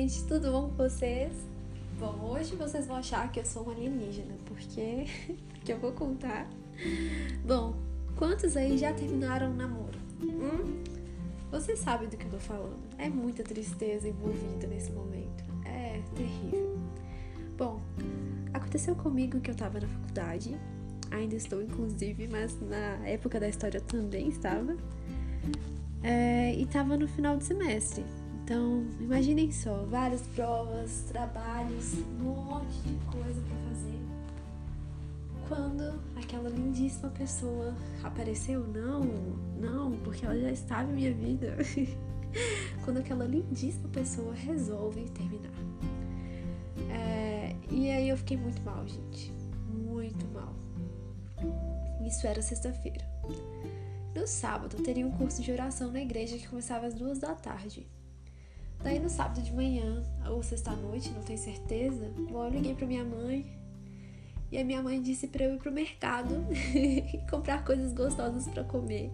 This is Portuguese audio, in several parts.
gente, tudo bom com vocês? Bom, hoje vocês vão achar que eu sou uma alienígena, porque, porque eu vou contar. Bom, quantos aí já terminaram o namoro? Hum? Você sabe do que eu tô falando. É muita tristeza envolvida nesse momento. É terrível. Bom, aconteceu comigo que eu tava na faculdade. Ainda estou, inclusive, mas na época da história eu também estava. É, e tava no final do semestre. Então, imaginem só, várias provas, trabalhos, um monte de coisa para fazer. Quando aquela lindíssima pessoa apareceu, não, não, porque ela já estava em minha vida. Quando aquela lindíssima pessoa resolve terminar. É, e aí eu fiquei muito mal, gente. Muito mal. Isso era sexta-feira. No sábado, teria um curso de oração na igreja que começava às duas da tarde. Daí no sábado de manhã, ou sexta-noite, não tenho certeza, bom, eu liguei pra minha mãe e a minha mãe disse para eu ir pro mercado e comprar coisas gostosas para comer.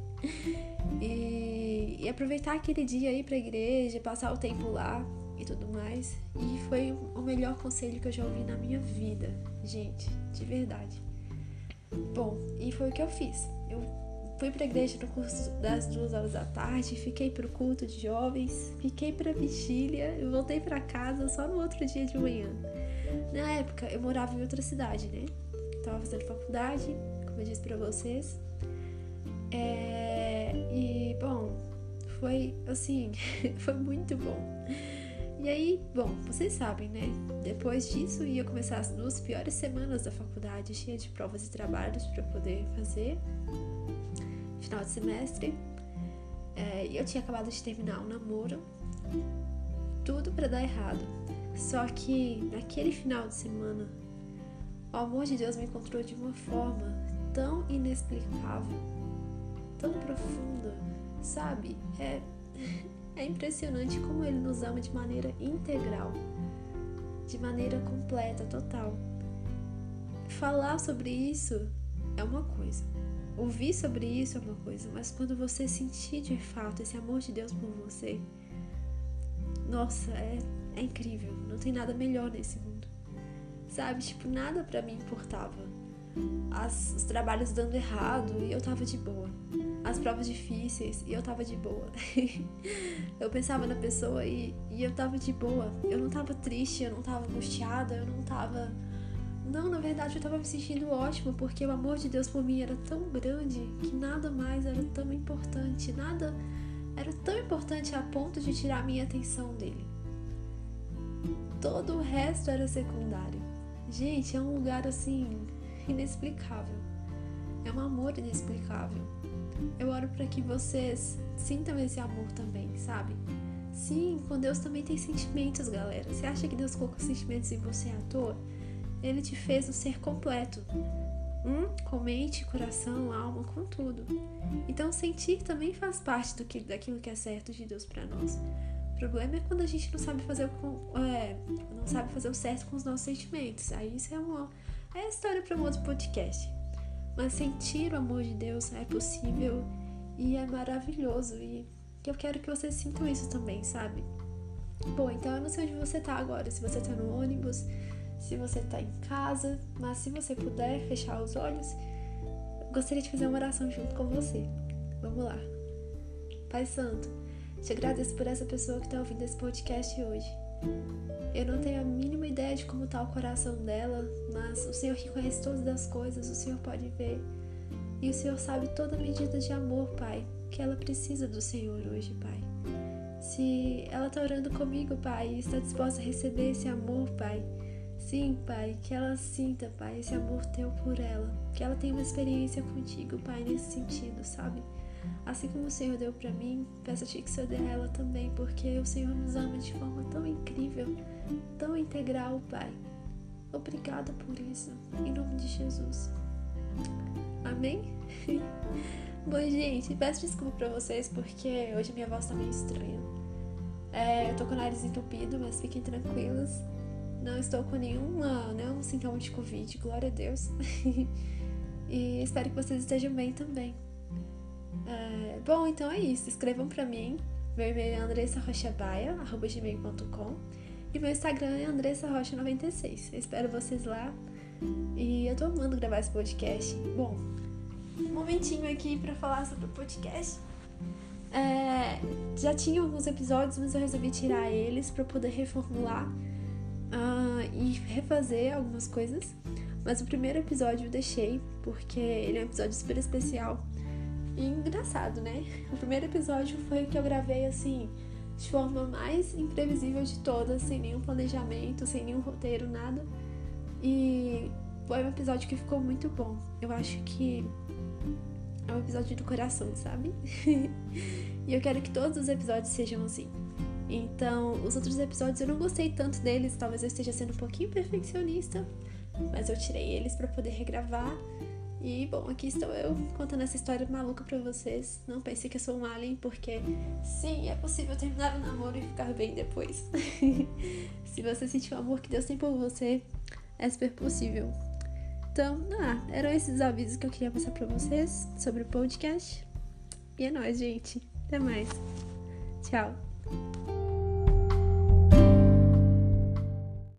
E, e, aproveitar aquele dia aí pra igreja, passar o tempo lá e tudo mais. E foi o melhor conselho que eu já ouvi na minha vida, gente, de verdade. Bom, e foi o que eu fiz. Eu Fui para a igreja no curso das duas horas da tarde, fiquei para o culto de jovens, fiquei para a vigília e voltei para casa só no outro dia de manhã. Na época, eu morava em outra cidade, né? Tava fazendo faculdade, como eu disse para vocês. É... E, bom, foi assim, foi muito bom. E aí, bom, vocês sabem, né? Depois disso ia começar as duas piores semanas da faculdade, cheia de provas e trabalhos para poder fazer final de semestre. É, eu tinha acabado de terminar um namoro, tudo para dar errado. Só que naquele final de semana, o amor de Deus me encontrou de uma forma tão inexplicável, tão profunda, sabe? É, é impressionante como ele nos ama de maneira integral, de maneira completa, total. Falar sobre isso é uma coisa, ouvir sobre isso é uma coisa, mas quando você sentir de fato esse amor de Deus por você, nossa, é, é incrível. Não tem nada melhor nesse mundo. Sabe? Tipo, nada para mim importava. As, os trabalhos dando errado e eu tava de boa. As provas difíceis e eu tava de boa. eu pensava na pessoa e, e eu tava de boa. Eu não tava triste, eu não tava angustiada, eu não tava não, na verdade eu tava me sentindo ótimo porque o amor de Deus por mim era tão grande que nada mais era tão importante, nada era tão importante a ponto de tirar minha atenção dele. Todo o resto era secundário. Gente, é um lugar assim inexplicável. É um amor inexplicável. Eu oro para que vocês sintam esse amor também, sabe? Sim, com Deus também tem sentimentos, galera. Você acha que Deus colocou sentimentos em você à toa? Ele te fez um ser completo. Hum, com mente, coração, alma, com tudo. Então sentir também faz parte do que, daquilo que é certo de Deus para nós. O problema é quando a gente não sabe fazer o, é, não sabe fazer o certo com os nossos sentimentos. Aí isso é uma é história para um outro podcast. Mas sentir o amor de Deus é possível e é maravilhoso e eu quero que vocês sintam isso também, sabe? Bom, então eu não sei onde você tá agora, se você tá no ônibus, se você está em casa, mas se você puder fechar os olhos, gostaria de fazer uma oração junto com você. Vamos lá. Pai Santo, te agradeço por essa pessoa que está ouvindo esse podcast hoje. Eu não tenho a mínima ideia de como está o coração dela, mas o Senhor que conhece todas as coisas, o Senhor pode ver. E o Senhor sabe toda medida de amor, Pai, que ela precisa do Senhor hoje, Pai. Se ela está orando comigo, Pai, e está disposta a receber esse amor, Pai, Sim, Pai, que ela sinta, Pai, esse amor teu por ela. Que ela tenha uma experiência contigo, Pai, nesse sentido, sabe? Assim como o Senhor deu para mim, peço-te que você dê a ela também, porque o Senhor nos ama de forma tão incrível, tão integral, Pai. Obrigada por isso, em nome de Jesus. Amém? Bom, gente, peço desculpa pra vocês porque hoje minha voz tá meio estranha. É, eu tô com o nariz entupido, mas fiquem tranquilos. Não estou com nenhuma, nenhum sintoma de Covid, glória a Deus. e espero que vocês estejam bem também. É, bom, então é isso. Escrevam para mim. Meu e-mail é andressarrochabaia.gmail.com E meu Instagram é Andressa Rocha96. Eu espero vocês lá. E eu tô amando gravar esse podcast. Bom, um momentinho aqui para falar sobre o podcast. É, já tinha alguns episódios, mas eu resolvi tirar eles para poder reformular e refazer algumas coisas. Mas o primeiro episódio eu deixei porque ele é um episódio super especial e engraçado, né? O primeiro episódio foi o que eu gravei assim de forma mais imprevisível de todas, sem nenhum planejamento, sem nenhum roteiro, nada. E foi um episódio que ficou muito bom. Eu acho que é um episódio do coração, sabe? e eu quero que todos os episódios sejam assim. Então, os outros episódios eu não gostei tanto deles, talvez eu esteja sendo um pouquinho perfeccionista, mas eu tirei eles para poder regravar e bom, aqui estou eu contando essa história maluca pra vocês. Não pense que eu sou um alien, porque sim, é possível terminar o um namoro e ficar bem depois. Se você sentiu o amor que Deus tem por você, é super possível. Então, ah, eram esses avisos que eu queria passar pra vocês sobre o podcast. E é nóis, gente. Até mais. Tchau.